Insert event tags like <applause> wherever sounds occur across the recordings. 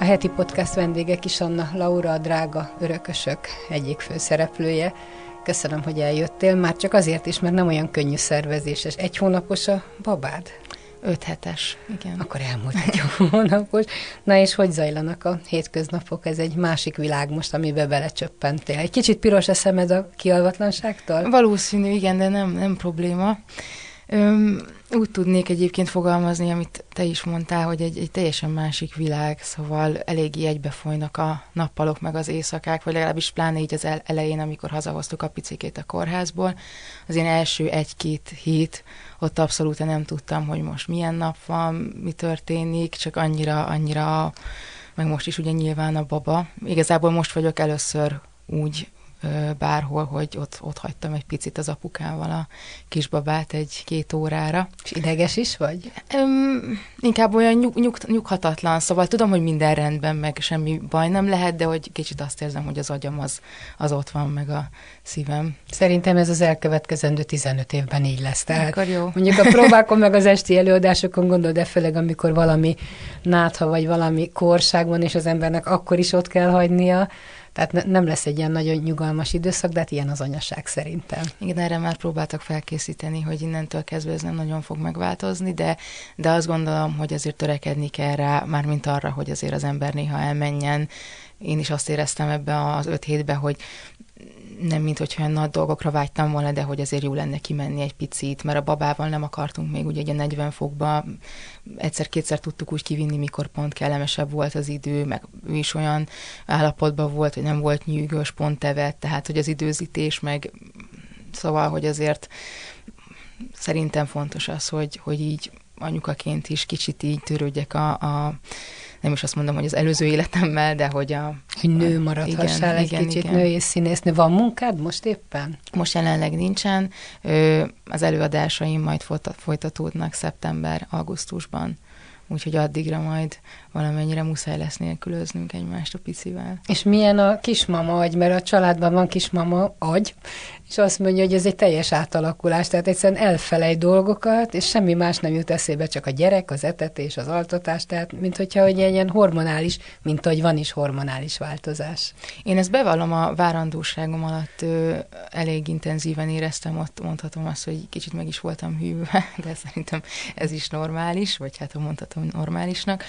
A heti podcast vendége Kis Anna Laura, a drága örökösök egyik főszereplője. Köszönöm, hogy eljöttél, már csak azért is, mert nem olyan könnyű szervezéses. Egy hónapos a babád? Öt hetes, igen. Akkor elmúlt egy <laughs> hónapos. Na és hogy zajlanak a hétköznapok? Ez egy másik világ most, amiben belecsöppentél. Egy kicsit piros a szemed a kialvatlanságtól? Valószínű, igen, de nem, nem probléma. Öm, úgy tudnék egyébként fogalmazni, amit te is mondtál, hogy egy, egy teljesen másik világ, szóval eléggé egybefolynak a nappalok meg az éjszakák, vagy legalábbis pláne így az elején, amikor hazahoztuk a picikét a kórházból. Az én első egy-két hét, ott abszolút nem tudtam, hogy most milyen nap van, mi történik, csak annyira, annyira, meg most is ugye nyilván a baba. Igazából most vagyok először úgy bárhol, hogy ott, ott hagytam egy picit az apukával a kisbabát egy-két órára. És ideges is vagy? Öm, inkább olyan nyug, nyug, nyughatatlan, szóval tudom, hogy minden rendben, meg semmi baj nem lehet, de hogy kicsit azt érzem, hogy az agyam az, az ott van, meg a szívem. Szerintem ez az elkövetkezendő 15 évben így lesz. Tehát Akkor jó. Mondjuk a próbákon, meg az esti előadásokon gondolod, de főleg amikor valami nátha, vagy valami korság van, és az embernek akkor is ott kell hagynia, tehát ne, nem lesz egy ilyen nagyon nyugalmas időszak, de hát ilyen az anyaság szerintem. Igen, erre már próbáltak felkészíteni, hogy innentől kezdve ez nem nagyon fog megváltozni, de, de azt gondolom, hogy azért törekedni kell rá, mármint arra, hogy azért az ember néha elmenjen. Én is azt éreztem ebbe az öt hétbe, hogy nem mint hogyha olyan nagy dolgokra vágytam volna, de hogy azért jó lenne kimenni egy picit, mert a babával nem akartunk még ugye egy 40 fokba, egyszer-kétszer tudtuk úgy kivinni, mikor pont kellemesebb volt az idő, meg ő is olyan állapotban volt, hogy nem volt nyűgös, pont evett, tehát hogy az időzítés, meg szóval, hogy azért szerintem fontos az, hogy, hogy így anyukaként is kicsit így törődjek a, a nem is azt mondom, hogy az előző életemmel, de hogy a... Hogy nő maradhassál egy igen, kicsit, igen. nő és színésznő. Van munkád most éppen? Most jelenleg nincsen. Az előadásaim majd folytatódnak szeptember-augusztusban úgyhogy addigra majd valamennyire muszáj lesz nélkülöznünk egymást a picivel. És milyen a kismama agy, mert a családban van kismama agy, és azt mondja, hogy ez egy teljes átalakulás, tehát egyszerűen elfelej dolgokat, és semmi más nem jut eszébe, csak a gyerek, az etetés, az altatás, tehát mint hogyha hogy egy ilyen hormonális, mint hogy van is hormonális változás. Én ezt bevallom a várandóságom alatt ö, elég intenzíven éreztem, ott mondhatom azt, hogy kicsit meg is voltam hűvve, <laughs> de szerintem ez is normális, vagy hát mondhatom normálisnak.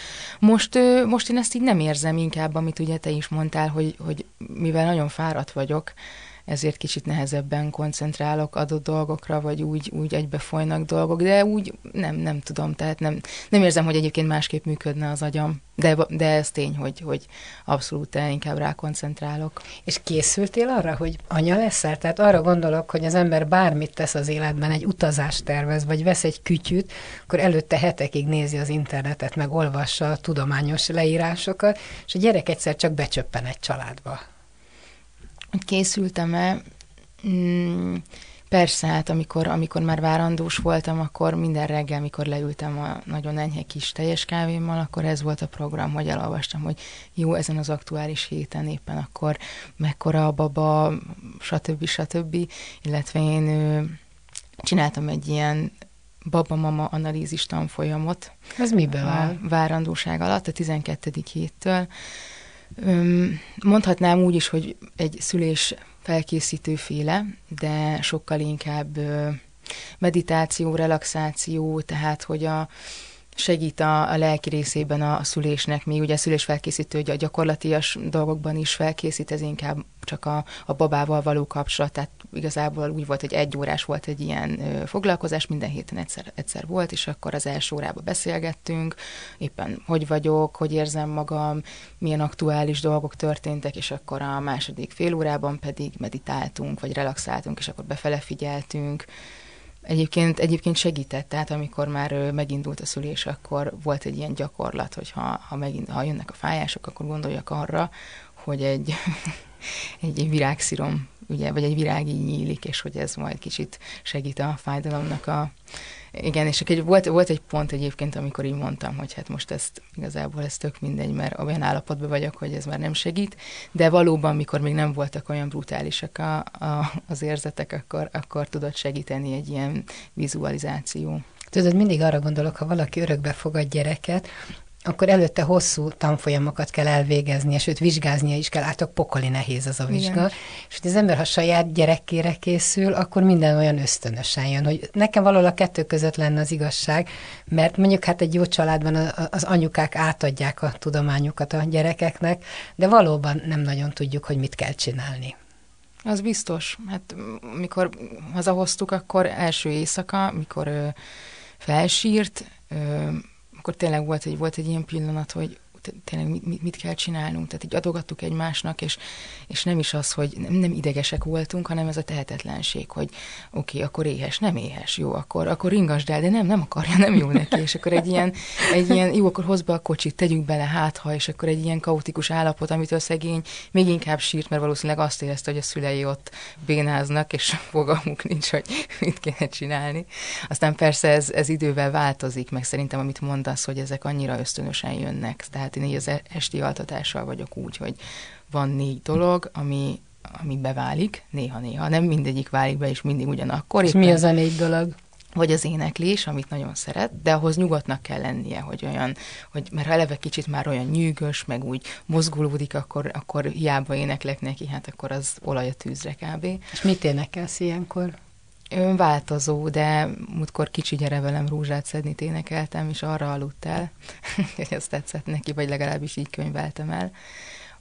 Most, most én ezt így nem érzem inkább, amit ugye te is mondtál, hogy, hogy mivel nagyon fáradt vagyok, ezért kicsit nehezebben koncentrálok adott dolgokra, vagy úgy, úgy egybefolynak dolgok, de úgy nem, nem tudom, tehát nem, nem érzem, hogy egyébként másképp működne az agyam, de, de ez tény, hogy, hogy abszolút inkább rákoncentrálok. És készültél arra, hogy anya leszel? Tehát arra gondolok, hogy az ember bármit tesz az életben, egy utazást tervez, vagy vesz egy kütyűt, akkor előtte hetekig nézi az internetet, meg olvassa a tudományos leírásokat, és a gyerek egyszer csak becsöppen egy családba hogy készültem-e, mm, persze, hát amikor, amikor már várandós voltam, akkor minden reggel, mikor leültem a nagyon enyhe kis teljes kávémmal, akkor ez volt a program, hogy elolvastam, hogy jó, ezen az aktuális héten éppen akkor mekkora a baba, stb. stb. Illetve én csináltam egy ilyen baba-mama analízis tanfolyamot. Ez miből A várandóság alatt, a 12. héttől Mondhatnám úgy is, hogy egy szülés felkészítő féle, de sokkal inkább meditáció, relaxáció, tehát hogy a, segít a, a lelki részében a, a szülésnek, még ugye a szülés felkészítő, hogy a gyakorlatias dolgokban is felkészít, ez inkább csak a, a babával való kapcsolat, tehát igazából úgy volt, hogy egy órás volt egy ilyen ö, foglalkozás, minden héten egyszer, egyszer volt, és akkor az első órában beszélgettünk, éppen hogy vagyok, hogy érzem magam, milyen aktuális dolgok történtek, és akkor a második fél órában pedig meditáltunk, vagy relaxáltunk, és akkor befele figyeltünk, Egyébként, egyébként segített, tehát amikor már megindult a szülés, akkor volt egy ilyen gyakorlat, hogy ha, ha, megint, ha jönnek a fájások, akkor gondoljak arra, hogy egy, egy, <laughs> egy virágszírom ugye, vagy egy virág így nyílik, és hogy ez majd kicsit segít a fájdalomnak a igen, és egy, volt, volt egy pont egyébként, amikor így mondtam, hogy hát most ezt igazából ez tök mindegy, mert olyan állapotban vagyok, hogy ez már nem segít, de valóban, mikor még nem voltak olyan brutálisak a, a, az érzetek, akkor, akkor tudott segíteni egy ilyen vizualizáció. Tudod, mindig arra gondolok, ha valaki örökbe fogad gyereket, akkor előtte hosszú tanfolyamokat kell elvégezni, és őt vizsgáznia is kell, átok pokoli nehéz az a vizsga. Igen. És hogy az ember, ha saját gyerekkére készül, akkor minden olyan ösztönösen jön, hogy nekem valahol a kettő között lenne az igazság, mert mondjuk hát egy jó családban az anyukák átadják a tudományukat a gyerekeknek, de valóban nem nagyon tudjuk, hogy mit kell csinálni. Az biztos. Hát mikor hazahoztuk, akkor első éjszaka, mikor ö, felsírt, ö, akkor tényleg volt egy, volt egy ilyen pillanat, hogy tényleg mit, mit kell csinálnunk, tehát így adogattuk egymásnak, és, és nem is az, hogy nem, nem idegesek voltunk, hanem ez a tehetetlenség, hogy oké, okay, akkor éhes, nem éhes, jó, akkor, akkor ringasd el, de nem, nem akarja, nem jó neki, és akkor egy ilyen, egy ilyen jó, akkor hozd be a kocsit, tegyünk bele hátha, és akkor egy ilyen kaotikus állapot, amitől szegény még inkább sírt, mert valószínűleg azt érezte, hogy a szülei ott bénáznak, és fogalmuk nincs, hogy mit kéne csinálni. Aztán persze ez, ez idővel változik, meg szerintem, amit mondasz, hogy ezek annyira ösztönösen jönnek, tehát tehát én így az e- esti altatással vagyok úgy, hogy van négy dolog, ami, ami beválik, néha-néha. Nem mindegyik válik be, és mindig ugyanakkor. És mi az a négy dolog? Vagy az éneklés, amit nagyon szeret, de ahhoz nyugodtnak kell lennie, hogy olyan, hogy mert ha eleve kicsit már olyan nyűgös, meg úgy mozgulódik, akkor, akkor hiába éneklek neki, hát akkor az olaj a tűzre kb. És mit énekelsz ilyenkor? Változó, de múltkor kicsi gyere velem rózsát szedni énekeltem, és arra aludt el, <laughs> hogy ez tetszett neki, vagy legalábbis így könyveltem el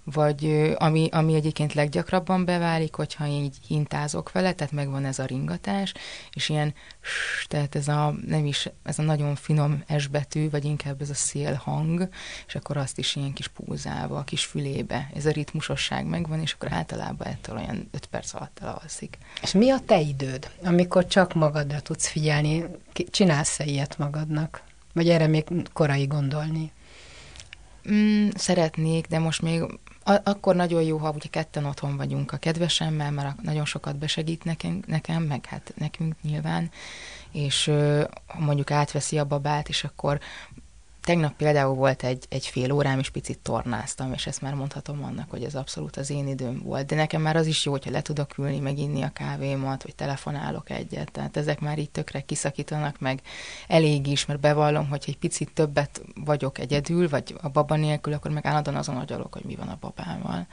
vagy ami, ami egyébként leggyakrabban beválik, hogyha így hintázok vele, tehát megvan ez a ringatás, és ilyen, tehát ez a, nem is, ez a nagyon finom esbetű, vagy inkább ez a szélhang, és akkor azt is ilyen kis púzálva, a kis fülébe, ez a ritmusosság megvan, és akkor általában ettől olyan öt perc alatt elalszik. És mi a te időd, amikor csak magadra tudsz figyelni? Csinálsz-e ilyet magadnak? Vagy erre még korai gondolni? Mm, szeretnék, de most még a- akkor nagyon jó, ha ugye ketten otthon vagyunk a kedvesemmel, mert nagyon sokat besegít nekem, nekem meg hát nekünk nyilván, és ha mondjuk átveszi a babát, és akkor Tegnap például volt egy, egy fél órám, és picit tornáztam, és ezt már mondhatom annak, hogy ez abszolút az én időm volt. De nekem már az is jó, hogyha le tudok ülni, meg inni a kávémat, vagy telefonálok egyet. Tehát ezek már így tökre kiszakítanak, meg elég is, mert bevallom, hogy egy picit többet vagyok egyedül, vagy a baba nélkül, akkor meg állandóan azon agyalok, hogy mi van a babával.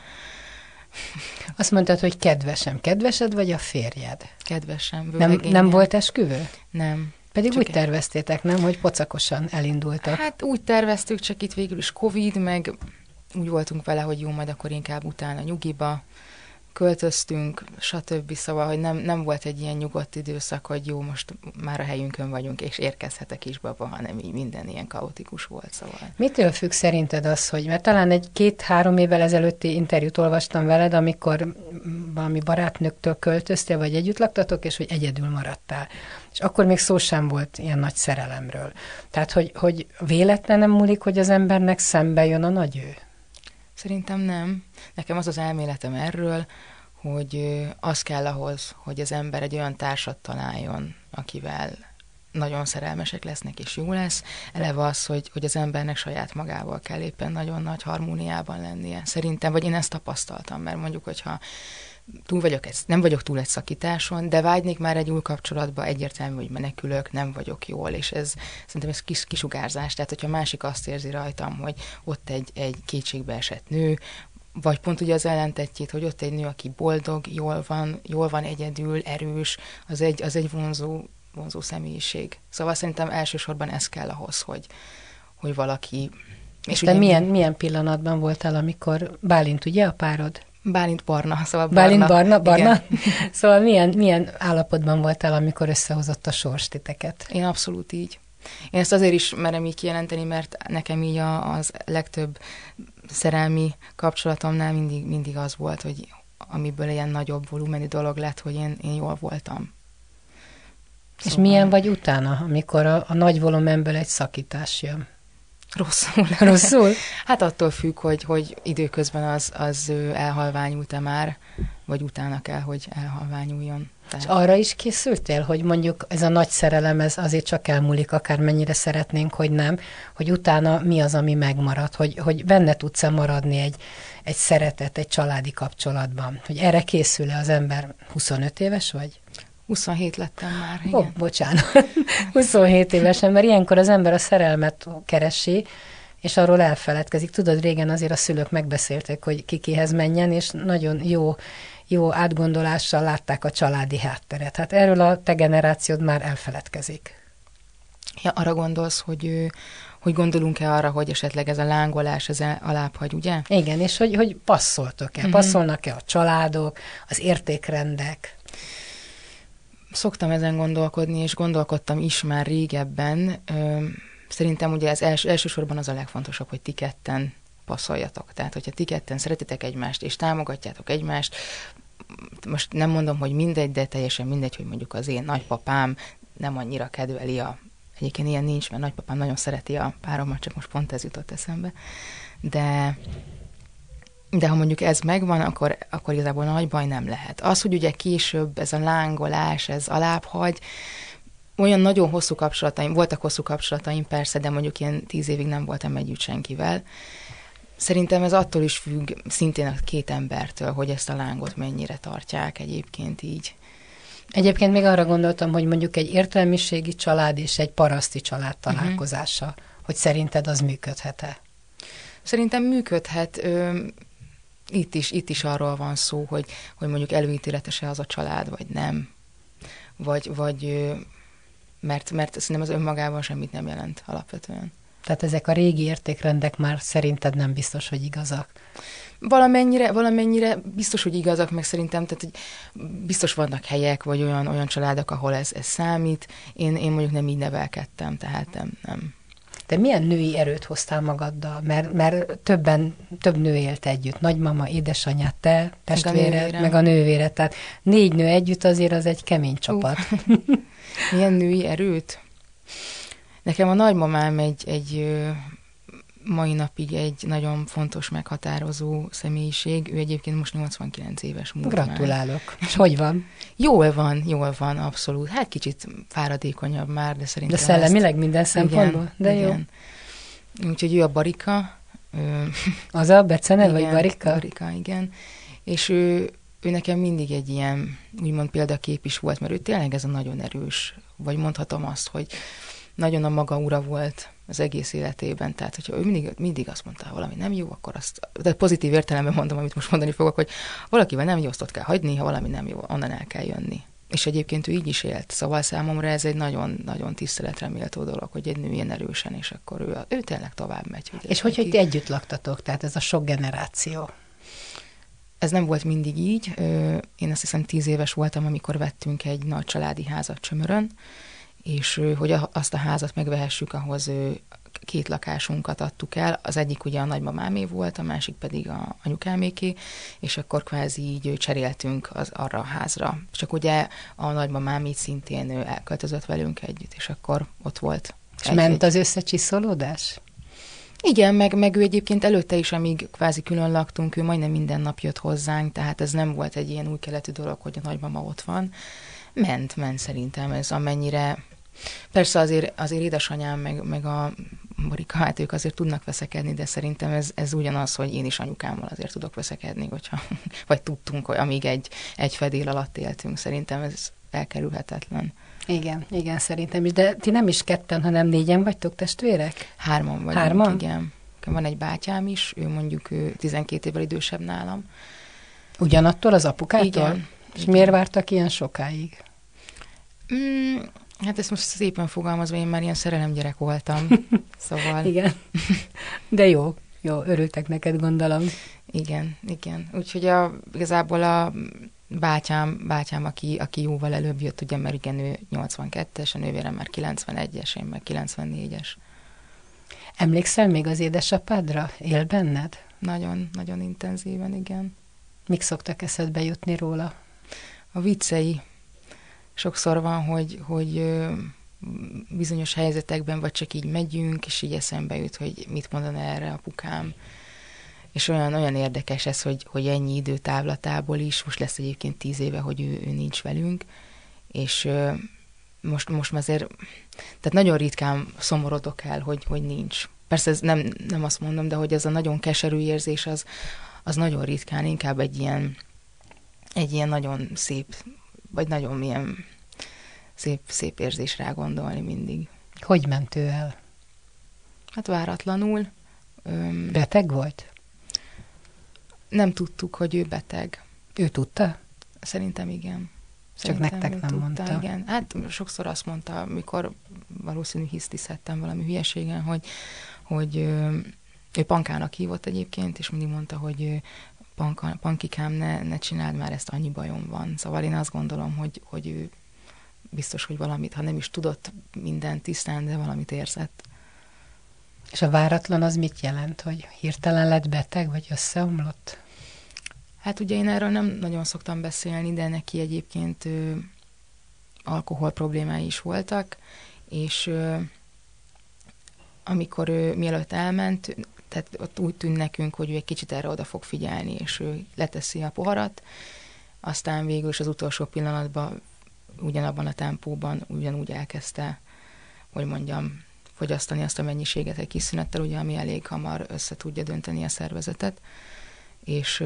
Azt mondtad, hogy kedvesem. Kedvesed vagy a férjed? Kedvesem. Nem, nem volt esküvő? Nem. Pedig csak úgy terveztétek, nem, hogy pocakosan elindultak? Hát úgy terveztük, csak itt végül is Covid, meg úgy voltunk vele, hogy jó, majd akkor inkább utána nyugiba, költöztünk, stb. Szóval, hogy nem, nem volt egy ilyen nyugodt időszak, hogy jó, most már a helyünkön vagyunk, és érkezhetek is baba, hanem így minden ilyen kaotikus volt. Szóval. Mitől függ szerinted az, hogy, mert talán egy két-három évvel ezelőtti interjút olvastam veled, amikor valami barátnőktől költöztél, vagy együtt laktatok, és hogy egyedül maradtál. És akkor még szó sem volt ilyen nagy szerelemről. Tehát, hogy, hogy véletlen nem múlik, hogy az embernek szembe jön a nagy ő? Szerintem nem. Nekem az az elméletem erről, hogy az kell ahhoz, hogy az ember egy olyan társat találjon, akivel nagyon szerelmesek lesznek, és jó lesz. Eleve az, hogy, hogy az embernek saját magával kell éppen nagyon nagy harmóniában lennie. Szerintem, vagy én ezt tapasztaltam, mert mondjuk, hogyha túl vagyok, ez, nem vagyok túl egy szakításon, de vágynék már egy új kapcsolatba, egyértelmű, hogy menekülök, nem vagyok jól, és ez szerintem ez kis, kisugárzás, tehát hogyha másik azt érzi rajtam, hogy ott egy, egy kétségbe esett nő, vagy pont ugye az ellentetjét, hogy ott egy nő, aki boldog, jól van, jól van egyedül, erős, az egy, az egy vonzó, vonzó személyiség. Szóval szerintem elsősorban ez kell ahhoz, hogy, hogy valaki... És te milyen, milyen pillanatban voltál, amikor Bálint ugye a párod? Bálint barna, szóval barna. Bálint barna, barna. <laughs> szóval milyen, milyen állapotban voltál, amikor összehozott a sors titeket? Én abszolút így. Én ezt azért is merem így kijelenteni, mert nekem így a, az legtöbb szerelmi kapcsolatomnál mindig, mindig az volt, hogy amiből ilyen nagyobb volumenű dolog lett, hogy én, én jól voltam. Szóval... És milyen vagy utána, amikor a, a nagy volumenből egy szakítás jön? Rosszul. <laughs> Rosszul? hát attól függ, hogy, hogy időközben az, az elhalványult-e már, vagy utána kell, hogy elhalványuljon. Tehát. És arra is készültél, hogy mondjuk ez a nagy szerelem, ez azért csak elmúlik, akármennyire szeretnénk, hogy nem, hogy utána mi az, ami megmarad, hogy, hogy benne tudsz-e maradni egy, egy szeretet, egy családi kapcsolatban. Hogy erre készül-e az ember 25 éves vagy? 27 lettem már, igen. Ó, bocsánat. <laughs> 27 évesen, mert ilyenkor az ember a szerelmet keresi, és arról elfeledkezik. Tudod, régen azért a szülők megbeszélték, hogy ki kihez menjen, és nagyon jó, jó átgondolással látták a családi hátteret. Hát erről a te generációd már elfeledkezik. Ja, arra gondolsz, hogy, hogy gondolunk-e arra, hogy esetleg ez a lángolás ez alábbhagy, ugye? Igen, és hogy, hogy passzoltok-e? Uh-huh. Passzolnak-e a családok, az értékrendek? Szoktam ezen gondolkodni, és gondolkodtam is már régebben. Szerintem ugye ez els, elsősorban az a legfontosabb, hogy ti ketten passzoljatok. Tehát, hogyha ti ketten szeretitek egymást, és támogatjátok egymást, most nem mondom, hogy mindegy, de teljesen mindegy, hogy mondjuk az én nagypapám nem annyira kedveli a Egyébként ilyen nincs, mert nagypapám nagyon szereti a páromat, csak most pont ez jutott eszembe. De de ha mondjuk ez megvan, akkor, akkor igazából nagy baj nem lehet. Az, hogy ugye később ez a lángolás, ez alábbhagy, olyan nagyon hosszú kapcsolataim, voltak hosszú kapcsolataim persze, de mondjuk ilyen tíz évig nem voltam együtt senkivel. Szerintem ez attól is függ szintén a két embertől, hogy ezt a lángot mennyire tartják egyébként így. Egyébként még arra gondoltam, hogy mondjuk egy értelmiségi család és egy paraszti család mhm. találkozása, uh-huh. hogy szerinted az működhet-e? Szerintem működhet. Itt is, itt is arról van szó, hogy, hogy mondjuk előítéletese az a család, vagy nem. Vagy, vagy mert, mert szerintem az önmagában semmit nem jelent alapvetően. Tehát ezek a régi értékrendek már szerinted nem biztos, hogy igazak? Valamennyire, valamennyire biztos, hogy igazak, meg szerintem, tehát hogy biztos vannak helyek, vagy olyan, olyan családok, ahol ez, ez számít. Én, én mondjuk nem így nevelkedtem, tehát nem, nem, te milyen női erőt hoztál magaddal? Mert, mert többen, több nő élt együtt. Nagymama, édesanyja, te, testvéred, meg, meg a nővére. Tehát négy nő együtt azért az egy kemény csapat. Uh. <laughs> milyen női erőt? Nekem a nagymamám egy, egy mai napig egy nagyon fontos, meghatározó személyiség. Ő egyébként most 89 éves múlt Gratulálok. Már. És hogy van? Jól van, jól van, abszolút. Hát kicsit fáradékonyabb már, de szerintem... De szellemileg ezt... minden szempontból? Igen, de jó. Igen. Úgyhogy ő a Barika. <laughs> Az a Becene, vagy Barika? Barika, igen. És ő, ő nekem mindig egy ilyen, úgymond példakép is volt, mert ő tényleg ez a nagyon erős, vagy mondhatom azt, hogy nagyon a maga ura volt az egész életében. Tehát, hogyha ő mindig, mindig azt mondta, valami nem jó, akkor azt, de pozitív értelemben mondom, amit most mondani fogok, hogy valakivel nem jó, azt ott kell hagyni, ha valami nem jó, onnan el kell jönni. És egyébként ő így is élt. Szóval számomra ez egy nagyon-nagyon tiszteletre méltó dolog, hogy egy nő ilyen erősen, és akkor ő, ő tényleg tovább megy. Hogy és hogy, hogy ti együtt laktatok, tehát ez a sok generáció? Ez nem volt mindig így. Én azt hiszem tíz éves voltam, amikor vettünk egy nagy családi házat Csömörön, és hogy azt a házat megvehessük, ahhoz két lakásunkat adtuk el, az egyik ugye a nagymamámé volt, a másik pedig a anyukáméké, és akkor kvázi így cseréltünk az, arra a házra. Csak ugye a nagymamám így szintén elköltözött velünk együtt, és akkor ott volt. És egy, ment az összecsiszolódás? Igen, meg, meg ő egyébként előtte is, amíg kvázi külön laktunk, ő majdnem minden nap jött hozzánk, tehát ez nem volt egy ilyen új keletű dolog, hogy a nagymama ott van. Ment, ment szerintem ez, amennyire Persze azért, azért édesanyám meg, meg a Marika, hát ők azért tudnak veszekedni, de szerintem ez, ez ugyanaz, hogy én is anyukámmal azért tudok veszekedni, hogyha, <laughs> vagy tudtunk, hogy amíg egy, egy fedél alatt éltünk, szerintem ez elkerülhetetlen. Igen, igen, szerintem is. De ti nem is ketten, hanem négyen vagytok testvérek? Hárman vagyunk, Hárman? igen. Van egy bátyám is, ő mondjuk ő 12 évvel idősebb nálam. Ugyanattól az apukától? Igen. És igen. miért vártak ilyen sokáig? Mm, Hát ezt most szépen fogalmazva, én már ilyen szerelemgyerek voltam, <laughs> szóval... Igen, de jó, jó, örültek neked, gondolom. Igen, igen. Úgyhogy a, igazából a bátyám, bátyám aki, aki jóval előbb jött, ugye, mert igen, ő 82-es, a nővérem már 91-es, én meg 94-es. Emlékszel még az édesapádra? Él benned? Nagyon, nagyon intenzíven, igen. Mik szoktak eszedbe jutni róla? A viccei, sokszor van, hogy, hogy bizonyos helyzetekben, vagy csak így megyünk, és így eszembe jut, hogy mit mondana erre apukám. És olyan, olyan érdekes ez, hogy, hogy ennyi időtávlatából is, most lesz egyébként tíz éve, hogy ő, ő nincs velünk, és most, most azért, tehát nagyon ritkán szomorodok el, hogy, hogy nincs. Persze ez nem, nem azt mondom, de hogy ez a nagyon keserű érzés, az, az nagyon ritkán, inkább egy ilyen, egy ilyen nagyon szép, vagy nagyon milyen szép, szép érzés rá gondolni mindig. Hogy ment ő el? Hát váratlanul. Öm, beteg volt? Nem tudtuk, hogy ő beteg. Ő tudta? Szerintem igen. Csak nektek nem tudta, mondta. Igen. Hát sokszor azt mondta, amikor valószínű hisztisztettem valami hülyeségen, hogy, hogy ő pankának hívott egyébként, és mindig mondta, hogy panka, pankikám, ne, ne csináld már ezt, annyi bajom van. Szóval én azt gondolom, hogy, hogy ő biztos, hogy valamit, ha nem is tudott minden tisztán, de valamit érzett. És a váratlan az mit jelent, hogy hirtelen lett beteg, vagy összeomlott? Hát ugye én erről nem nagyon szoktam beszélni, de neki egyébként ö, alkohol problémái is voltak, és ö, amikor ő mielőtt elment, tehát ott úgy tűnt nekünk, hogy ő egy kicsit erre oda fog figyelni, és ő leteszi a poharat, aztán végül is az utolsó pillanatban ugyanabban a tempóban ugyanúgy elkezdte, hogy mondjam, fogyasztani azt a mennyiséget egy kis szünettel, ugye, ami elég hamar össze tudja dönteni a szervezetet. És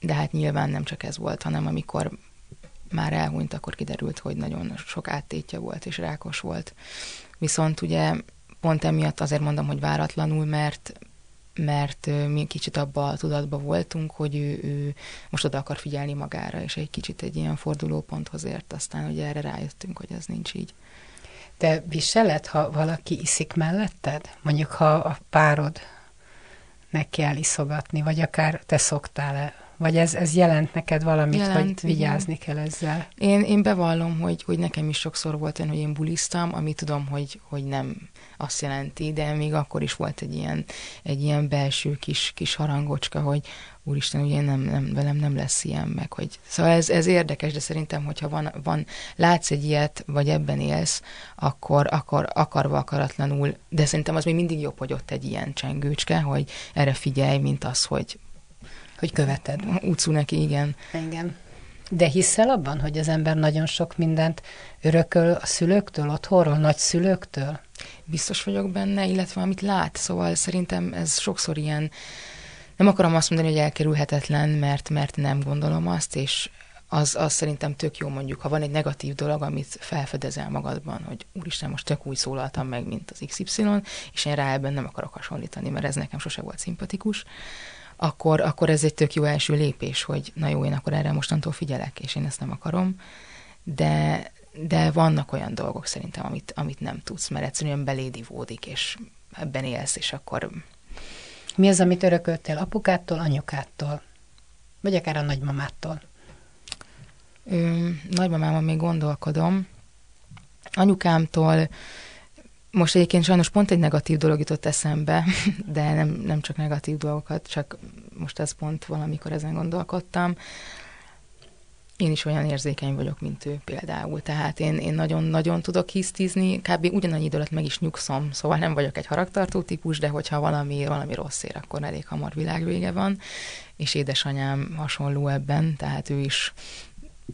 de hát nyilván nem csak ez volt, hanem amikor már elhunyt, akkor kiderült, hogy nagyon sok áttétje volt, és rákos volt. Viszont ugye pont emiatt azért mondom, hogy váratlanul, mert mert mi kicsit abba a tudatba voltunk, hogy ő, ő most oda akar figyelni magára, és egy kicsit egy ilyen fordulóponthoz ért, aztán ugye erre rájöttünk, hogy ez nincs így. De viseled, ha valaki iszik melletted? Mondjuk, ha a párod neki kell iszogatni, vagy akár te szoktál-e vagy ez, ez jelent neked valamit, jelent, hogy vigyázni igen. kell ezzel? Én, én bevallom, hogy, hogy nekem is sokszor volt olyan, hogy én buliztam, ami tudom, hogy, hogy nem azt jelenti, de még akkor is volt egy ilyen, egy ilyen belső kis, kis harangocska, hogy úristen, ugye nem, nem, velem nem lesz ilyen, meg hogy... Szóval ez, ez érdekes, de szerintem, hogyha van, van, látsz egy ilyet, vagy ebben élsz, akkor, akkor akarva akaratlanul, de szerintem az még mindig jobb, hogy ott egy ilyen csengőcske, hogy erre figyelj, mint az, hogy hogy követed. Utcú neki, igen. Igen. De hiszel abban, hogy az ember nagyon sok mindent örököl a szülőktől, otthonról, nagyszülőktől? Biztos vagyok benne, illetve amit lát. Szóval szerintem ez sokszor ilyen, nem akarom azt mondani, hogy elkerülhetetlen, mert, mert nem gondolom azt, és az, az szerintem tök jó mondjuk, ha van egy negatív dolog, amit felfedezel magadban, hogy úristen, most tök úgy szólaltam meg, mint az XY, és én rá ebben nem akarok hasonlítani, mert ez nekem sose volt szimpatikus akkor, akkor ez egy tök jó első lépés, hogy na jó, én akkor erre mostantól figyelek, és én ezt nem akarom. De, de vannak olyan dolgok szerintem, amit, amit nem tudsz, mert egyszerűen belédivódik, és ebben élsz, és akkor... Mi az, amit örököltél apukától, anyukától? Vagy akár a nagymamától? Ö, nagymamámon még gondolkodom. Anyukámtól most egyébként sajnos pont egy negatív dolog jutott eszembe, <laughs> de nem, nem csak negatív dolgokat, csak most ez pont valamikor ezen gondolkodtam. Én is olyan érzékeny vagyok, mint ő például. Tehát én, én nagyon-nagyon tudok hisztizni, kb. ugyanannyi idő alatt meg is nyugszom, szóval nem vagyok egy haragtartó típus, de hogyha valami, valami rossz ér, akkor elég hamar világvége van, és édesanyám hasonló ebben, tehát ő is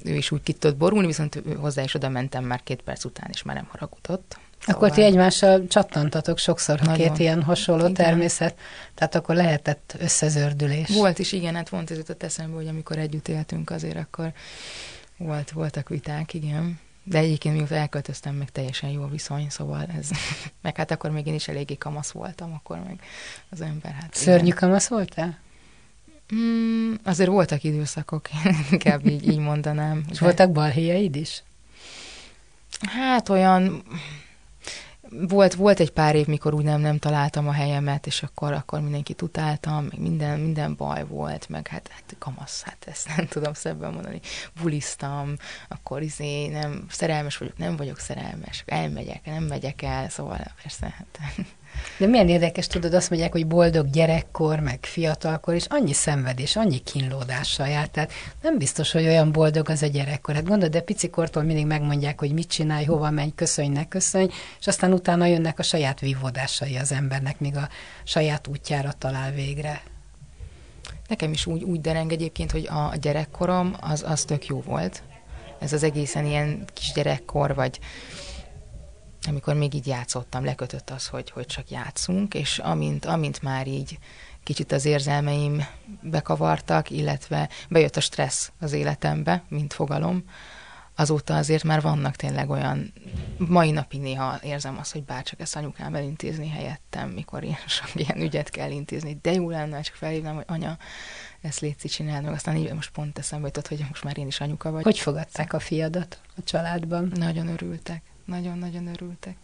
ő is úgy ki tudott borulni, viszont hozzá is oda mentem már két perc után, és már nem haragudott. Szóval... Akkor ti egymással csattantatok sokszor, ha két ilyen hasonló igen. természet, tehát akkor lehetett összezördülés. Volt is, igen, hát pont ez jutott eszembe, hogy amikor együtt éltünk azért, akkor volt, voltak viták, igen. De egyébként mióta elköltöztem, meg teljesen jó viszony, szóval ez, <laughs> meg hát akkor még én is eléggé kamasz voltam, akkor meg az ember, hát Szörnyű igen. kamasz voltál? Mm, azért voltak időszakok, inkább így, így mondanám. És de... voltak balhéjaid is? Hát olyan volt, volt egy pár év, mikor úgy nem, nem találtam a helyemet, és akkor, akkor mindenkit utáltam, meg minden, minden baj volt, meg hát, hát kamasz, hát ezt nem tudom szebben mondani. Buliztam, akkor izé, nem, szerelmes vagyok, nem vagyok szerelmes, elmegyek, nem megyek el, szóval persze, hát De milyen érdekes, tudod, azt mondják, hogy boldog gyerekkor, meg fiatalkor, és annyi szenvedés, annyi kínlódással jár. Tehát nem biztos, hogy olyan boldog az a gyerekkor. Hát gondolod, de picikortól mindig megmondják, hogy mit csinálj, hova menj, köszönj, ne köszönj, és aztán utána jönnek a saját vívódásai az embernek, míg a saját útjára talál végre. Nekem is úgy, úgy dereng egyébként, hogy a gyerekkorom az, az tök jó volt. Ez az egészen ilyen kis gyerekkor, vagy amikor még így játszottam, lekötött az, hogy, hogy csak játszunk, és amint, amint már így kicsit az érzelmeim bekavartak, illetve bejött a stressz az életembe, mint fogalom, azóta azért már vannak tényleg olyan, mai napig néha érzem azt, hogy bárcsak ezt anyukám elintézni helyettem, mikor én <laughs> sok ilyen ügyet kell intézni, de jó lenne, csak felhívnám, hogy anya, ezt létszik csináld meg, aztán így most pont eszembe jutott, hogy most már én is anyuka vagy. Hogy fogadták a fiadat a családban? Nagyon örültek, nagyon-nagyon örültek.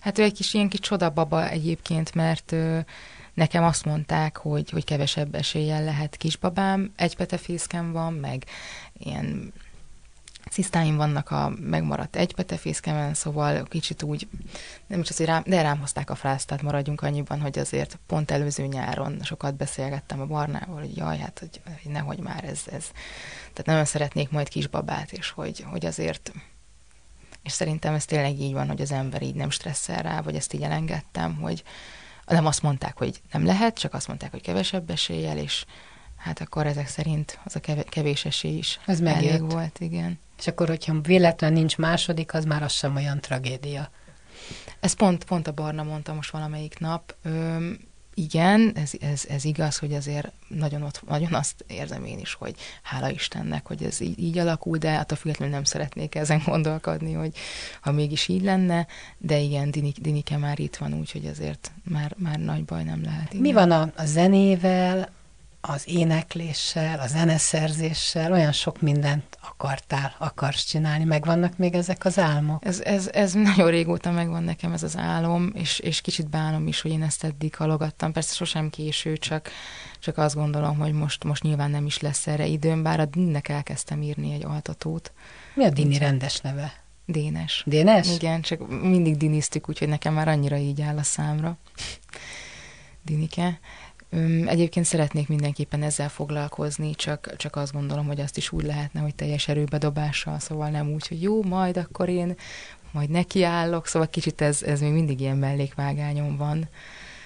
Hát ő egy kis ilyen kis csodababa egyébként, mert ő, nekem azt mondták, hogy, hogy kevesebb eséllyel lehet kisbabám, egy petefészkem van, meg ilyen cisztáim vannak a megmaradt egy petefészkemen, szóval kicsit úgy, nem is az, hogy rám, de rám hozták a frászt, tehát maradjunk annyiban, hogy azért pont előző nyáron sokat beszélgettem a Barnával, hogy jaj, hát, hogy, hogy nehogy már ez, ez, tehát nagyon szeretnék majd kisbabát, és hogy, hogy azért és szerintem ez tényleg így van, hogy az ember így nem stresszel rá, vagy ezt így elengedtem, hogy nem azt mondták, hogy nem lehet, csak azt mondták, hogy kevesebb eséllyel, és hát akkor ezek szerint az a kevés esély is ez elég volt, igen. És akkor, hogyha véletlen nincs második, az már az sem olyan tragédia. Ez pont, pont a Barna mondta most valamelyik nap. Öm, igen, ez, ez, ez igaz, hogy azért nagyon, ott, nagyon azt érzem én is, hogy hála Istennek, hogy ez így, így alakul, de attól függetlenül nem szeretnék ezen <laughs> gondolkodni, hogy ha mégis így lenne, de igen, Dinik, Dinike már itt van, úgyhogy azért már, már nagy baj nem lehet. Igen. Mi van a, a zenével, az énekléssel, a zeneszerzéssel, olyan sok mindent akartál, akarsz csinálni, megvannak még ezek az álmok? Ez, ez, ez nagyon régóta megvan nekem ez az álom, és, és kicsit bánom is, hogy én ezt eddig halogattam. Persze sosem késő, csak, csak azt gondolom, hogy most, most nyilván nem is lesz erre időm, bár a Dinnek elkezdtem írni egy altatót. Mi a Dini rendes neve? Dénes. Dénes? Igen, csak mindig diniztük, úgyhogy nekem már annyira így áll a számra. Dinike. Egyébként szeretnék mindenképpen ezzel foglalkozni, csak, csak azt gondolom, hogy azt is úgy lehetne, hogy teljes erőbedobással, szóval nem úgy, hogy jó, majd akkor én majd nekiállok, szóval kicsit ez, ez még mindig ilyen mellékvágányom van.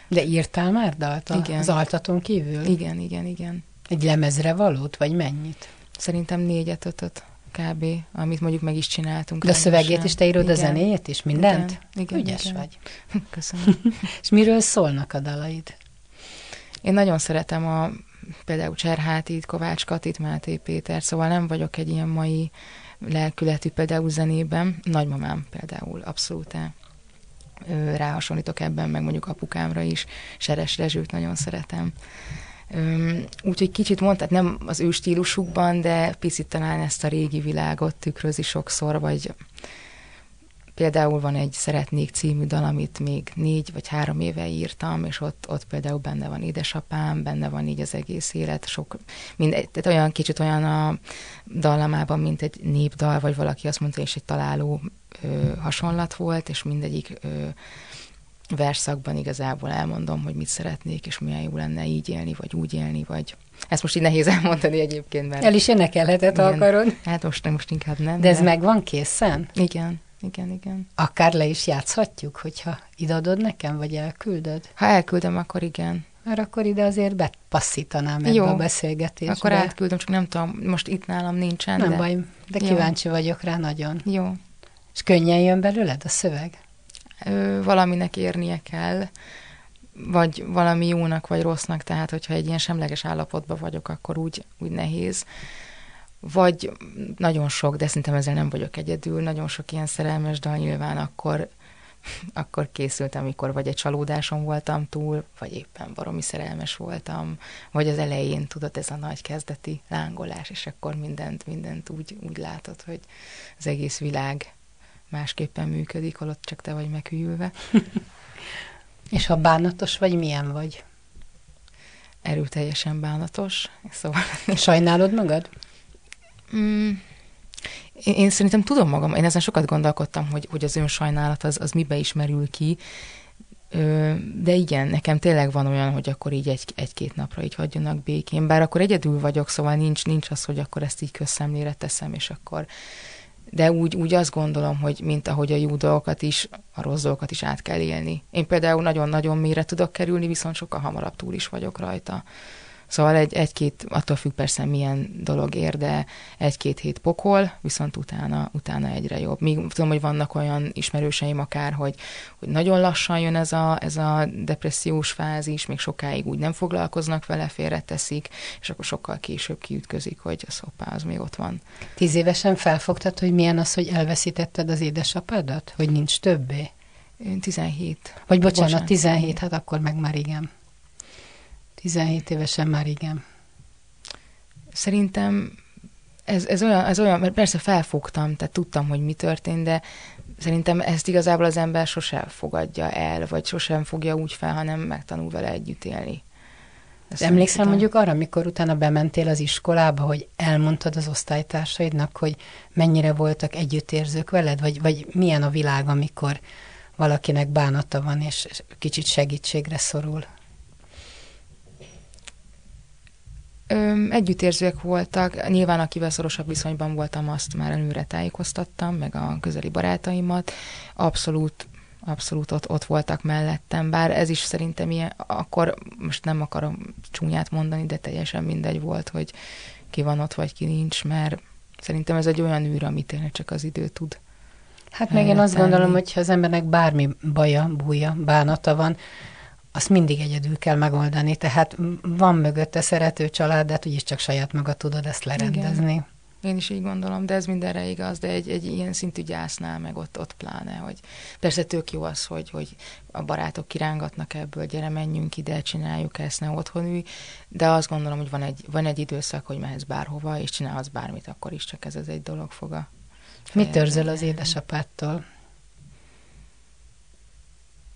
De írtál már dalt igen. az altaton kívül? Igen, igen, igen. Egy lemezre valót, vagy mennyit? Szerintem négyet, ötöt kb., amit mondjuk meg is csináltunk. De a szövegét is te írod, igen. a zenéjét is, mindent? Igen, igen Ügyes igen. vagy. <laughs> Köszönöm. <laughs> És miről szólnak a dalaid? Én nagyon szeretem a például Cserhátit, Kovács Katit, Máté Péter, szóval nem vagyok egy ilyen mai lelkületű például zenében. Nagymamám például abszolút ráhasonlítok ebben, meg mondjuk apukámra is. Seres Rezsőt nagyon szeretem. Úgyhogy kicsit mondtad, nem az ő stílusukban, de picit talán ezt a régi világot tükrözi sokszor, vagy Például van egy Szeretnék című dal, amit még négy vagy három éve írtam, és ott, ott például benne van édesapám, benne van így az egész élet, sok, mindegy, tehát olyan kicsit olyan a dallamában, mint egy népdal, vagy valaki azt mondta, és egy találó ö, hasonlat volt, és mindegyik ö, verszakban igazából elmondom, hogy mit szeretnék, és milyen jó lenne így élni, vagy úgy élni, vagy ezt most így nehéz elmondani egyébként, mert... El is énekelheted, ha akarod. Hát most, most inkább nem. De ez meg van készen? Igen igen, igen. Akár le is játszhatjuk, hogyha idadod nekem, vagy elküldöd? Ha elküldöm, akkor igen. Mert akkor ide azért bepasszítanám ebbe Jó. a beszélgetésbe. Akkor átküldöm, csak nem tudom, most itt nálam nincsen. Nem de... baj, de kíváncsi Jó. vagyok rá nagyon. Jó. És könnyen jön belőled a szöveg? Ö, valaminek érnie kell, vagy valami jónak, vagy rossznak, tehát hogyha egy ilyen semleges állapotban vagyok, akkor úgy, úgy nehéz vagy nagyon sok, de szerintem ezzel nem vagyok egyedül, nagyon sok ilyen szerelmes dal nyilván akkor, <laughs> akkor készült, amikor vagy egy csalódáson voltam túl, vagy éppen baromi szerelmes voltam, vagy az elején, tudod, ez a nagy kezdeti lángolás, és akkor mindent, mindent úgy, úgy látod, hogy az egész világ másképpen működik, holott csak te vagy meghűlve. <laughs> és ha bánatos vagy, milyen vagy? Erőteljesen bánatos. Szóval... Sajnálod magad? Mm, én, szerintem tudom magam, én ezen sokat gondolkodtam, hogy, hogy az önsajnálat az, az mibe ismerül ki, de igen, nekem tényleg van olyan, hogy akkor így egy, egy-két napra így hagyjanak békén, bár akkor egyedül vagyok, szóval nincs, nincs az, hogy akkor ezt így közszemlére teszem, és akkor de úgy, úgy azt gondolom, hogy mint ahogy a jó dolgokat is, a rossz dolgokat is át kell élni. Én például nagyon-nagyon mélyre tudok kerülni, viszont sokkal hamarabb túl is vagyok rajta. Szóval egy, egy-két, attól függ persze milyen dolog ér, de egy-két hét pokol, viszont utána, utána egyre jobb. Még tudom, hogy vannak olyan ismerőseim akár, hogy, hogy nagyon lassan jön ez a, ez a depressziós fázis, még sokáig úgy nem foglalkoznak vele, félreteszik, és akkor sokkal később kiütközik, hogy a hoppá, az még ott van. Tíz évesen felfogtad, hogy milyen az, hogy elveszítetted az édesapádat? Hogy nincs többé? Én 17. Vagy bocsánat, bocsánat 17, hát akkor meg már igen. 17 évesen már igen. Szerintem ez, ez, olyan, ez olyan, mert persze felfogtam, tehát tudtam, hogy mi történt, de szerintem ezt igazából az ember sosem fogadja el, vagy sosem fogja úgy fel, hanem megtanul vele együtt élni. Ezt Emlékszem mondjuk arra, amikor utána bementél az iskolába, hogy elmondtad az osztálytársaidnak, hogy mennyire voltak együttérzők veled, vagy, vagy milyen a világ, amikor valakinek bánata van, és kicsit segítségre szorul? Ö, együttérzőek voltak, nyilván akivel szorosabb viszonyban voltam, azt már előre tájékoztattam, meg a közeli barátaimat. Abszolút abszolút ott, ott voltak mellettem, bár ez is szerintem ilyen, akkor most nem akarom csúnyát mondani, de teljesen mindegy volt, hogy ki van ott, vagy ki nincs, mert szerintem ez egy olyan űr, amit tényleg csak az idő tud. Hát meg én azt gondolom, hogy ha az embernek bármi baja, búja, bánata van, azt mindig egyedül kell megoldani, tehát van mögötte szerető család, de hát úgyis csak saját maga tudod ezt lerendezni. Igen. Én is így gondolom, de ez mindenre igaz, de egy, egy ilyen szintű gyásznál meg ott, ott pláne, hogy persze tök jó az, hogy, hogy a barátok kirángatnak ebből, gyere, menjünk ide, csináljuk ezt, ne otthon ülj, de azt gondolom, hogy van egy, van egy időszak, hogy mehetsz bárhova, és csinálhatsz bármit, akkor is csak ez az egy dolog fog a Mit törzöl az édesapától?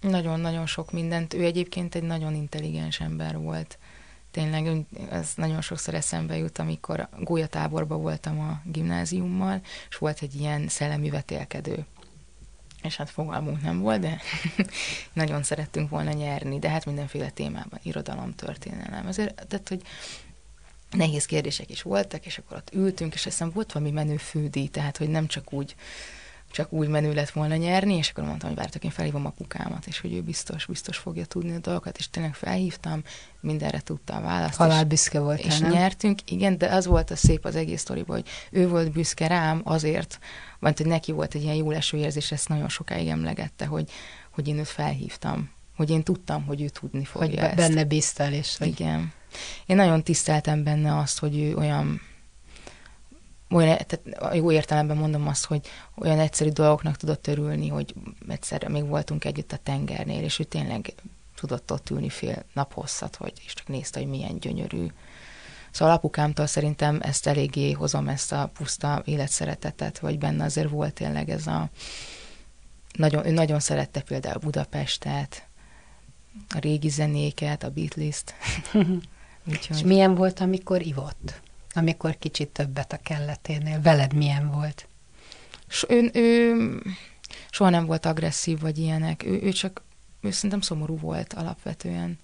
Nagyon-nagyon sok mindent. Ő egyébként egy nagyon intelligens ember volt. Tényleg ez nagyon sokszor eszembe jut, amikor gólyatáborban voltam a gimnáziummal, és volt egy ilyen szellemi vetélkedő. És hát fogalmunk nem volt, de <laughs> nagyon szerettünk volna nyerni, de hát mindenféle témában, irodalom, történelem. Ezért, tehát, hogy nehéz kérdések is voltak, és akkor ott ültünk, és aztán volt valami menő fődi, tehát, hogy nem csak úgy csak úgy menő lett volna nyerni, és akkor mondtam, hogy vártak, én felhívom apukámat, és hogy ő biztos, biztos fogja tudni a dolgokat, és tényleg felhívtam, mindenre tudta a választ. Halál büszke volt. És nem? nyertünk, igen, de az volt a szép az egész sztoriban, hogy ő volt büszke rám azért, vagy hogy neki volt egy ilyen jó leső érzés, ezt nagyon sokáig emlegette, hogy, hogy én őt felhívtam, hogy én tudtam, hogy ő tudni fogja hogy ezt. benne bíztál, és hogy... Igen. Én nagyon tiszteltem benne azt, hogy ő olyan olyan, tehát jó értelemben mondom azt, hogy olyan egyszerű dolgoknak tudott örülni, hogy egyszer még voltunk együtt a tengernél, és ő tényleg tudott ott ülni fél nap hosszat, hogy, és csak nézte, hogy milyen gyönyörű. Szóval apukámtól szerintem ezt eléggé hozom, ezt a puszta életszeretetet, vagy benne azért volt tényleg ez a... Nagyon, ő nagyon szerette például Budapestet, a régi zenéket, a Beatles-t. <laughs> Úgyhogy... És milyen volt, amikor ivott? Amikor kicsit többet a kelleténél. Veled milyen volt? S, ő, ő soha nem volt agresszív, vagy ilyenek. Ő, ő csak, ő szerintem szomorú volt alapvetően,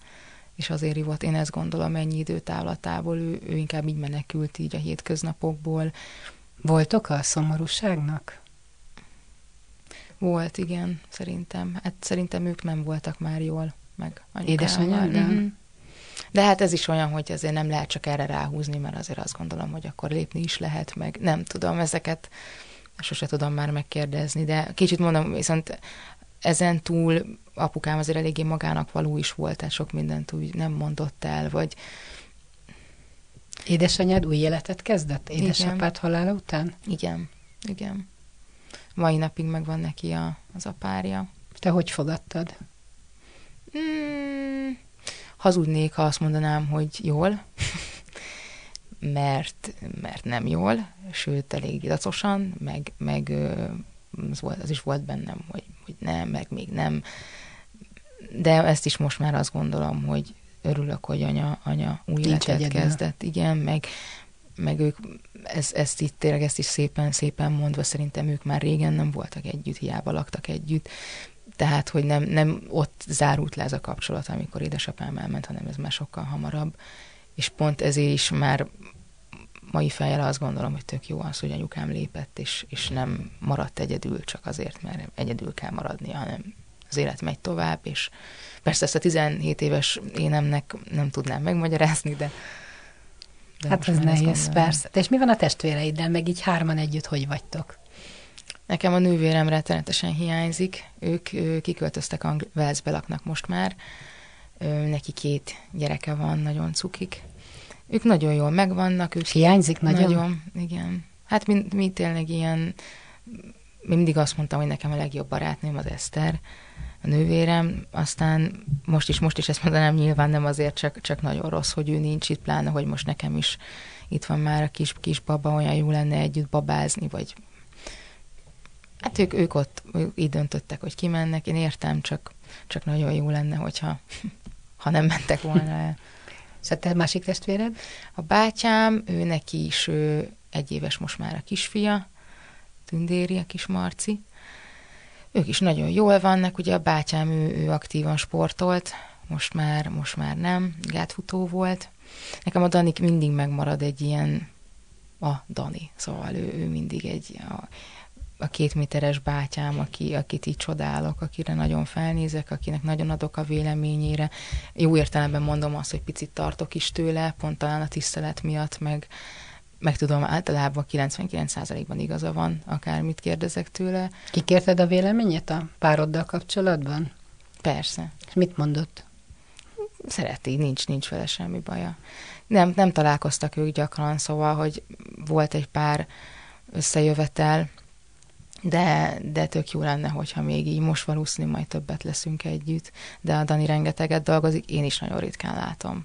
és azért volt, én ezt gondolom, ennyi időtávlatából, ő, ő inkább így menekült így a hétköznapokból. Volt oka a szomorúságnak? Volt, igen, szerintem. Hát szerintem ők nem voltak már jól, meg Édesanyáddal? Mm-hmm. De hát ez is olyan, hogy azért nem lehet csak erre ráhúzni, mert azért azt gondolom, hogy akkor lépni is lehet, meg nem tudom, ezeket sose tudom már megkérdezni, de kicsit mondom, viszont ezen túl apukám azért eléggé magának való is volt, tehát sok mindent úgy nem mondott el, vagy Édesanyád új életet kezdett édesapád halála után? Igen, igen. Mai napig megvan neki a, az a párja. Te hogy fogadtad? Hmm, hazudnék, ha azt mondanám, hogy jól, <laughs> mert, mert nem jól, sőt, elég dacosan, meg, meg az, volt, az is volt bennem, hogy, hogy nem, meg még nem. De ezt is most már azt gondolom, hogy örülök, hogy anya, anya új Nincs életet egyedül. kezdett, igen, meg, meg ők, ez, ezt itt tényleg ezt is szépen, szépen mondva, szerintem ők már régen nem voltak együtt, hiába laktak együtt, tehát, hogy nem, nem ott zárult le ez a kapcsolat, amikor édesapám elment, hanem ez már sokkal hamarabb. És pont ezért is már mai fejjel azt gondolom, hogy tök jó az, hogy anyukám lépett, és, és nem maradt egyedül csak azért, mert egyedül kell maradnia, hanem az élet megy tovább, és persze ezt a 17 éves énemnek nem tudnám megmagyarázni, de, de Hát ez nehéz, persze. De és mi van a testvéreiddel, meg így hárman együtt hogy vagytok? Nekem a nővérem rettenetesen hiányzik. Ők, ők kiköltöztek Angl- Velszbe laknak most már. Ő, neki két gyereke van, nagyon cukik. Ők nagyon jól megvannak. Ők hiányzik nagyon? Nagyon, igen. Hát mi, mi tényleg ilyen, mi mindig azt mondtam, hogy nekem a legjobb barátnőm az Eszter, a nővérem, aztán most is, most is ezt mondanám, nyilván nem azért, csak, csak nagyon rossz, hogy ő nincs itt, pláne, hogy most nekem is itt van már a kis, kis baba, olyan jó lenne együtt babázni, vagy Hát ők, ők ott így döntöttek, hogy kimennek. Én értem, csak, csak nagyon jó lenne, hogyha <laughs> ha nem mentek volna el. Szóval te másik testvéred? A bátyám, ő neki is ő egy éves most már a kisfia, Tündéri, a kis Marci. Ők is nagyon jól vannak, ugye a bátyám ő, ő aktívan sportolt, most már, most már nem, gátfutó volt. Nekem a Dani mindig megmarad egy ilyen, a Dani, szóval ő, ő mindig egy, a, a két méteres bátyám, aki, akit így csodálok, akire nagyon felnézek, akinek nagyon adok a véleményére. Jó értelemben mondom azt, hogy picit tartok is tőle, pont talán a tisztelet miatt, meg, meg tudom, általában 99%-ban igaza van, akármit kérdezek tőle. Kikérted a véleményét a pároddal kapcsolatban? Persze. És mit mondott? Szereti, nincs, nincs vele semmi baja. Nem, nem találkoztak ők gyakran, szóval, hogy volt egy pár összejövetel, de, de tök jó lenne, hogyha még így most valószínű majd többet leszünk együtt, de a Dani rengeteget dolgozik, én is nagyon ritkán látom.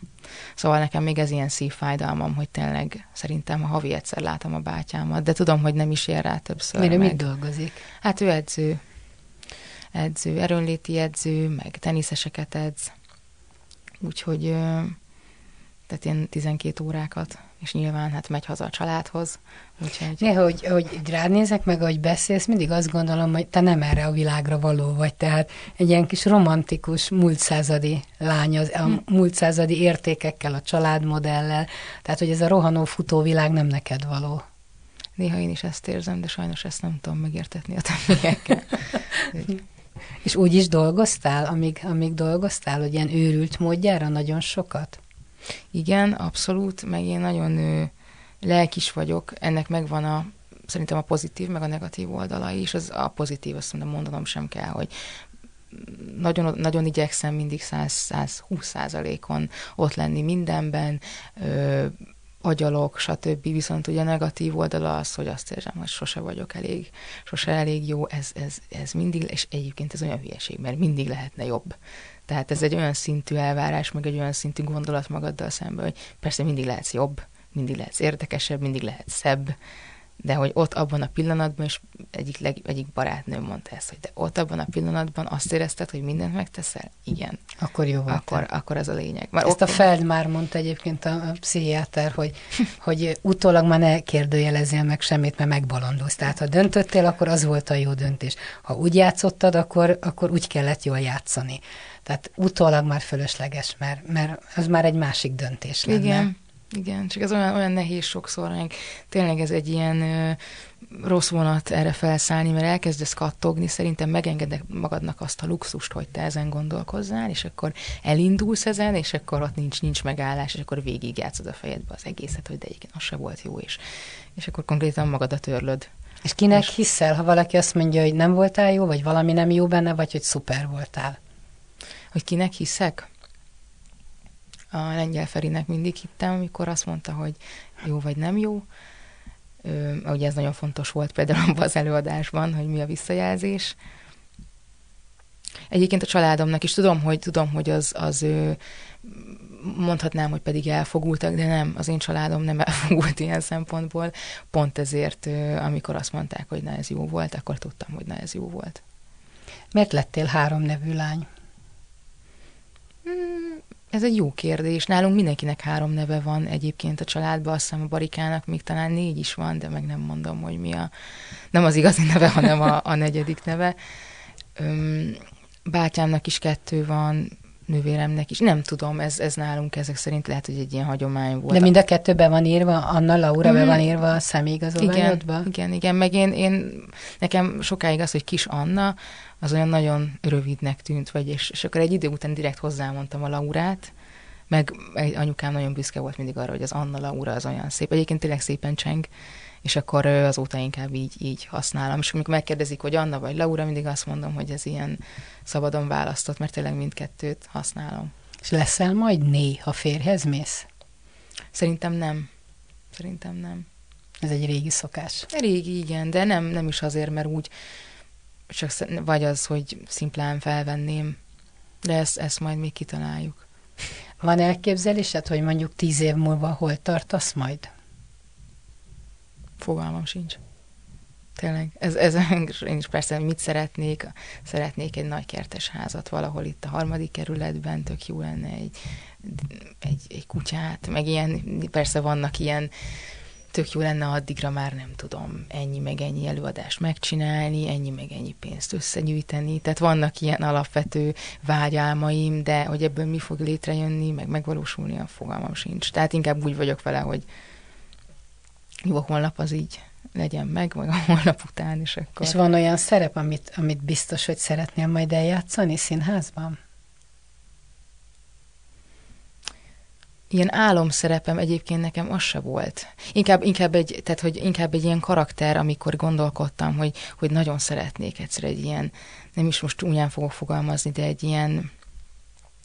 Szóval nekem még ez ilyen szívfájdalmam, hogy tényleg szerintem a havi egyszer látom a bátyámat, de tudom, hogy nem is ér rá többször. Mire mit dolgozik? Hát ő edző. Edző, erőnléti edző, meg teniszeseket edz. Úgyhogy tehát ilyen 12 órákat és nyilván hát megy haza a családhoz. Úgyhogy... Néha, hogy, hogy rád nézek meg, ahogy beszélsz, mindig azt gondolom, hogy te nem erre a világra való vagy, tehát egy ilyen kis romantikus, múlt századi lány, az, a hm. múlt századi értékekkel, a családmodellel, tehát hogy ez a rohanó futó világ nem neked való. Néha én is ezt érzem, de sajnos ezt nem tudom megértetni a többiekkel. És úgy is dolgoztál, amíg, amíg dolgoztál, hogy ilyen őrült módjára nagyon sokat? Igen, abszolút, meg én nagyon ő, lelkis vagyok, ennek megvan a szerintem a pozitív, meg a negatív oldala is. Az a pozitív, azt mondom, mondanom sem kell, hogy nagyon, nagyon igyekszem mindig 100-120 százalékon ott lenni mindenben, ö, agyalok, stb. Viszont ugye a negatív oldala az, hogy azt érzem, hogy sose vagyok elég, sose elég jó, ez, ez, ez mindig, és egyébként ez olyan hülyeség, mert mindig lehetne jobb. Tehát ez egy olyan szintű elvárás, meg egy olyan szintű gondolat magaddal szemben, hogy persze mindig lehetsz jobb, mindig lehetsz érdekesebb, mindig lehet szebb, de hogy ott abban a pillanatban, és egyik, leg, egyik barátnőm mondta ezt, hogy de ott abban a pillanatban azt érezted, hogy mindent megteszel? Igen. Akkor jó volt. Akkor, akkor ez a lényeg. Már ezt okay. a Feld már mondta egyébként a, a pszichiáter, hogy, <laughs> hogy utólag már ne kérdőjelezzél meg semmit, mert megbalondulsz. Tehát ha döntöttél, akkor az volt a jó döntés. Ha úgy játszottad, akkor, akkor úgy kellett jól játszani. Tehát utólag már fölösleges, mert, mert az már egy másik döntés lenne. Igen. Igen, csak ez olyan, olyan nehéz sokszor, meg tényleg ez egy ilyen ö, rossz vonat erre felszállni, mert elkezdesz kattogni, szerintem megengedek magadnak azt a luxust, hogy te ezen gondolkozzál, és akkor elindulsz ezen, és akkor ott nincs, nincs megállás, és akkor végig játszod a fejedbe az egészet, hogy de igen, az se volt jó, és, és akkor konkrétan magadat törlöd. És kinek és... hiszel, ha valaki azt mondja, hogy nem voltál jó, vagy valami nem jó benne, vagy hogy szuper voltál? Hogy kinek hiszek? A lengyel Ferinek mindig hittem, amikor azt mondta, hogy jó vagy nem jó. Ö, ugye ez nagyon fontos volt például <laughs> abban az előadásban, hogy mi a visszajelzés. Egyébként a családomnak is tudom, hogy tudom, hogy az, az ő, mondhatnám, hogy pedig elfogultak, de nem, az én családom nem <laughs> elfogult ilyen szempontból. Pont ezért, amikor azt mondták, hogy na ez jó volt, akkor tudtam, hogy na ez jó volt. Miért lettél három nevű lány? Ez egy jó kérdés. Nálunk mindenkinek három neve van egyébként a családban, azt hiszem a Barikának még talán négy is van, de meg nem mondom, hogy mi a... Nem az igazi neve, hanem a, a negyedik neve. Öm, Bátyámnak is kettő van, nővéremnek is. Nem tudom, ez, ez nálunk ezek szerint lehet, hogy egy ilyen hagyomány volt. De mind a kettőben van írva, Anna Laura mm. be van írva a személyigazolványodba? Igen, igen, igen, meg én, én, nekem sokáig az, hogy kis Anna, az olyan nagyon rövidnek tűnt, vagy és, és akkor egy idő után direkt hozzámondtam a Laurát, meg egy anyukám nagyon büszke volt mindig arra, hogy az Anna Laura az olyan szép. Egyébként tényleg szépen cseng, és akkor azóta inkább így, így használom. És amikor megkérdezik, hogy Anna vagy Laura, mindig azt mondom, hogy ez ilyen szabadon választott, mert tényleg mindkettőt használom. És leszel majd né, ha férhez mész? Szerintem nem. Szerintem nem. Ez egy régi szokás. Régi, igen, de nem, nem is azért, mert úgy csak vagy az, hogy szimplán felvenném, de ezt, ezt majd még kitaláljuk. Van elképzelésed, hogy mondjuk tíz év múlva hol tartasz majd? Fogalmam sincs. Tényleg. Ez, ez, én is persze mit szeretnék. Szeretnék egy nagy kertes házat valahol itt a harmadik kerületben, tök jó lenne egy, egy, egy kutyát, meg ilyen, persze vannak ilyen tök jó lenne addigra már nem tudom ennyi meg ennyi előadást megcsinálni, ennyi meg ennyi pénzt összegyűjteni. Tehát vannak ilyen alapvető vágyálmaim, de hogy ebből mi fog létrejönni, meg megvalósulni, a fogalmam sincs. Tehát inkább úgy vagyok vele, hogy jó, a holnap az így legyen meg, vagy a holnap után is akkor. És van olyan szerep, amit, amit biztos, hogy szeretnél majd eljátszani színházban? Ilyen álomszerepem egyébként nekem az se volt. Inkább, inkább, egy, tehát, hogy inkább egy ilyen karakter, amikor gondolkodtam, hogy, hogy nagyon szeretnék egyszer egy ilyen, nem is most csúnyán fogok fogalmazni, de egy ilyen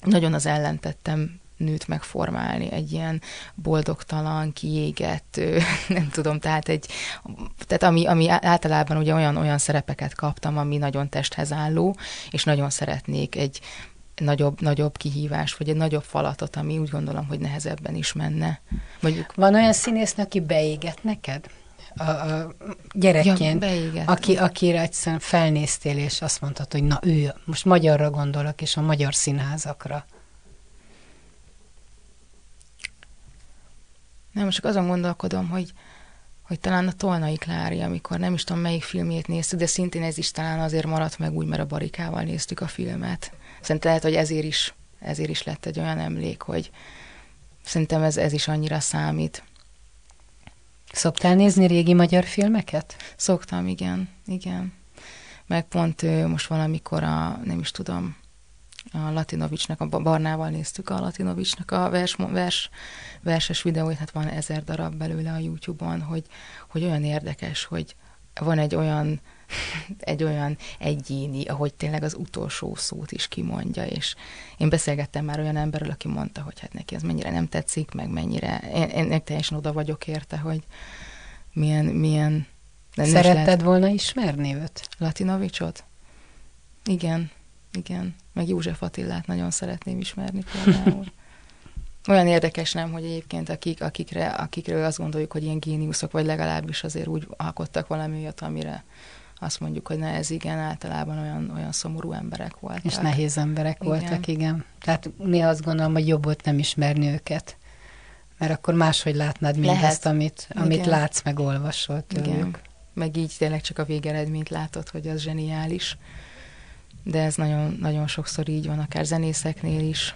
nagyon az ellentettem nőt megformálni, egy ilyen boldogtalan, kiégett, <laughs> nem tudom, tehát egy, tehát ami, ami általában ugye olyan, olyan szerepeket kaptam, ami nagyon testhez álló, és nagyon szeretnék egy nagyobb, nagyobb kihívás, vagy egy nagyobb falatot, ami úgy gondolom, hogy nehezebben is menne. Mondjuk... Van olyan színész, aki beégett neked? A, a gyerekként, ja, aki, akire egyszerűen felnéztél, és azt mondtad, hogy na ő, most magyarra gondolok, és a magyar színházakra. Nem, most csak azon gondolkodom, hogy, hogy talán a Tolnai Klári, amikor nem is tudom melyik filmét néztük, de szintén ez is talán azért maradt meg úgy, mert a Barikával néztük a filmet. Szerintem lehet, hogy ezért is, ezért is lett egy olyan emlék, hogy szerintem ez, ez is annyira számít. Szoktál nézni régi magyar filmeket? Szoktam, igen, igen. Meg pont most valamikor a, nem is tudom, a Latinovicsnak, a Barnával néztük a Latinovicsnak a vers, vers, verses videóit, hát van ezer darab belőle a YouTube-on, hogy, hogy olyan érdekes, hogy van egy olyan egy olyan egyéni, ahogy tényleg az utolsó szót is kimondja, és én beszélgettem már olyan emberrel, aki mondta, hogy hát neki ez mennyire nem tetszik, meg mennyire, én, én teljesen oda vagyok érte, hogy milyen, milyen nem Szeretted lehet... volna ismerni őt? Latinovicsot? Igen, igen. Meg József Attillát nagyon szeretném ismerni például. <laughs> Olyan érdekes nem, hogy egyébként akik, akikre, akikről azt gondoljuk, hogy ilyen géniuszok, vagy legalábbis azért úgy alkottak valami olyat, amire azt mondjuk, hogy ne ez igen, általában olyan, olyan szomorú emberek voltak. És nehéz emberek igen. voltak, igen. Tehát néha azt gondolom, hogy jobb volt nem ismerni őket, mert akkor máshogy látnád mindezt, amit, amit igen. látsz, meg olvasol tőlük. Igen. Meg így tényleg csak a végeredményt látod, hogy az zseniális. De ez nagyon, nagyon sokszor így van, akár zenészeknél is.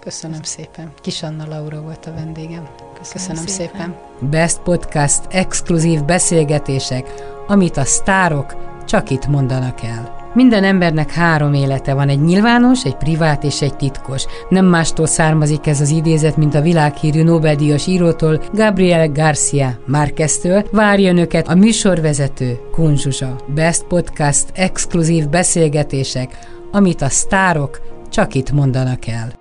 Köszönöm szépen. Kis Anna Laura volt a vendégem. Köszönöm, Köszönöm szépen. szépen. Best Podcast exkluzív beszélgetések, amit a sztárok csak itt mondanak el. Minden embernek három élete van, egy nyilvános, egy privát és egy titkos. Nem mástól származik ez az idézet, mint a világhírű Nobel-díjas írótól, Gabriel Garcia Márqueztől. Várja önöket a műsorvezető Kunzsuzsa. Best Podcast exkluzív beszélgetések, amit a sztárok csak itt mondanak el.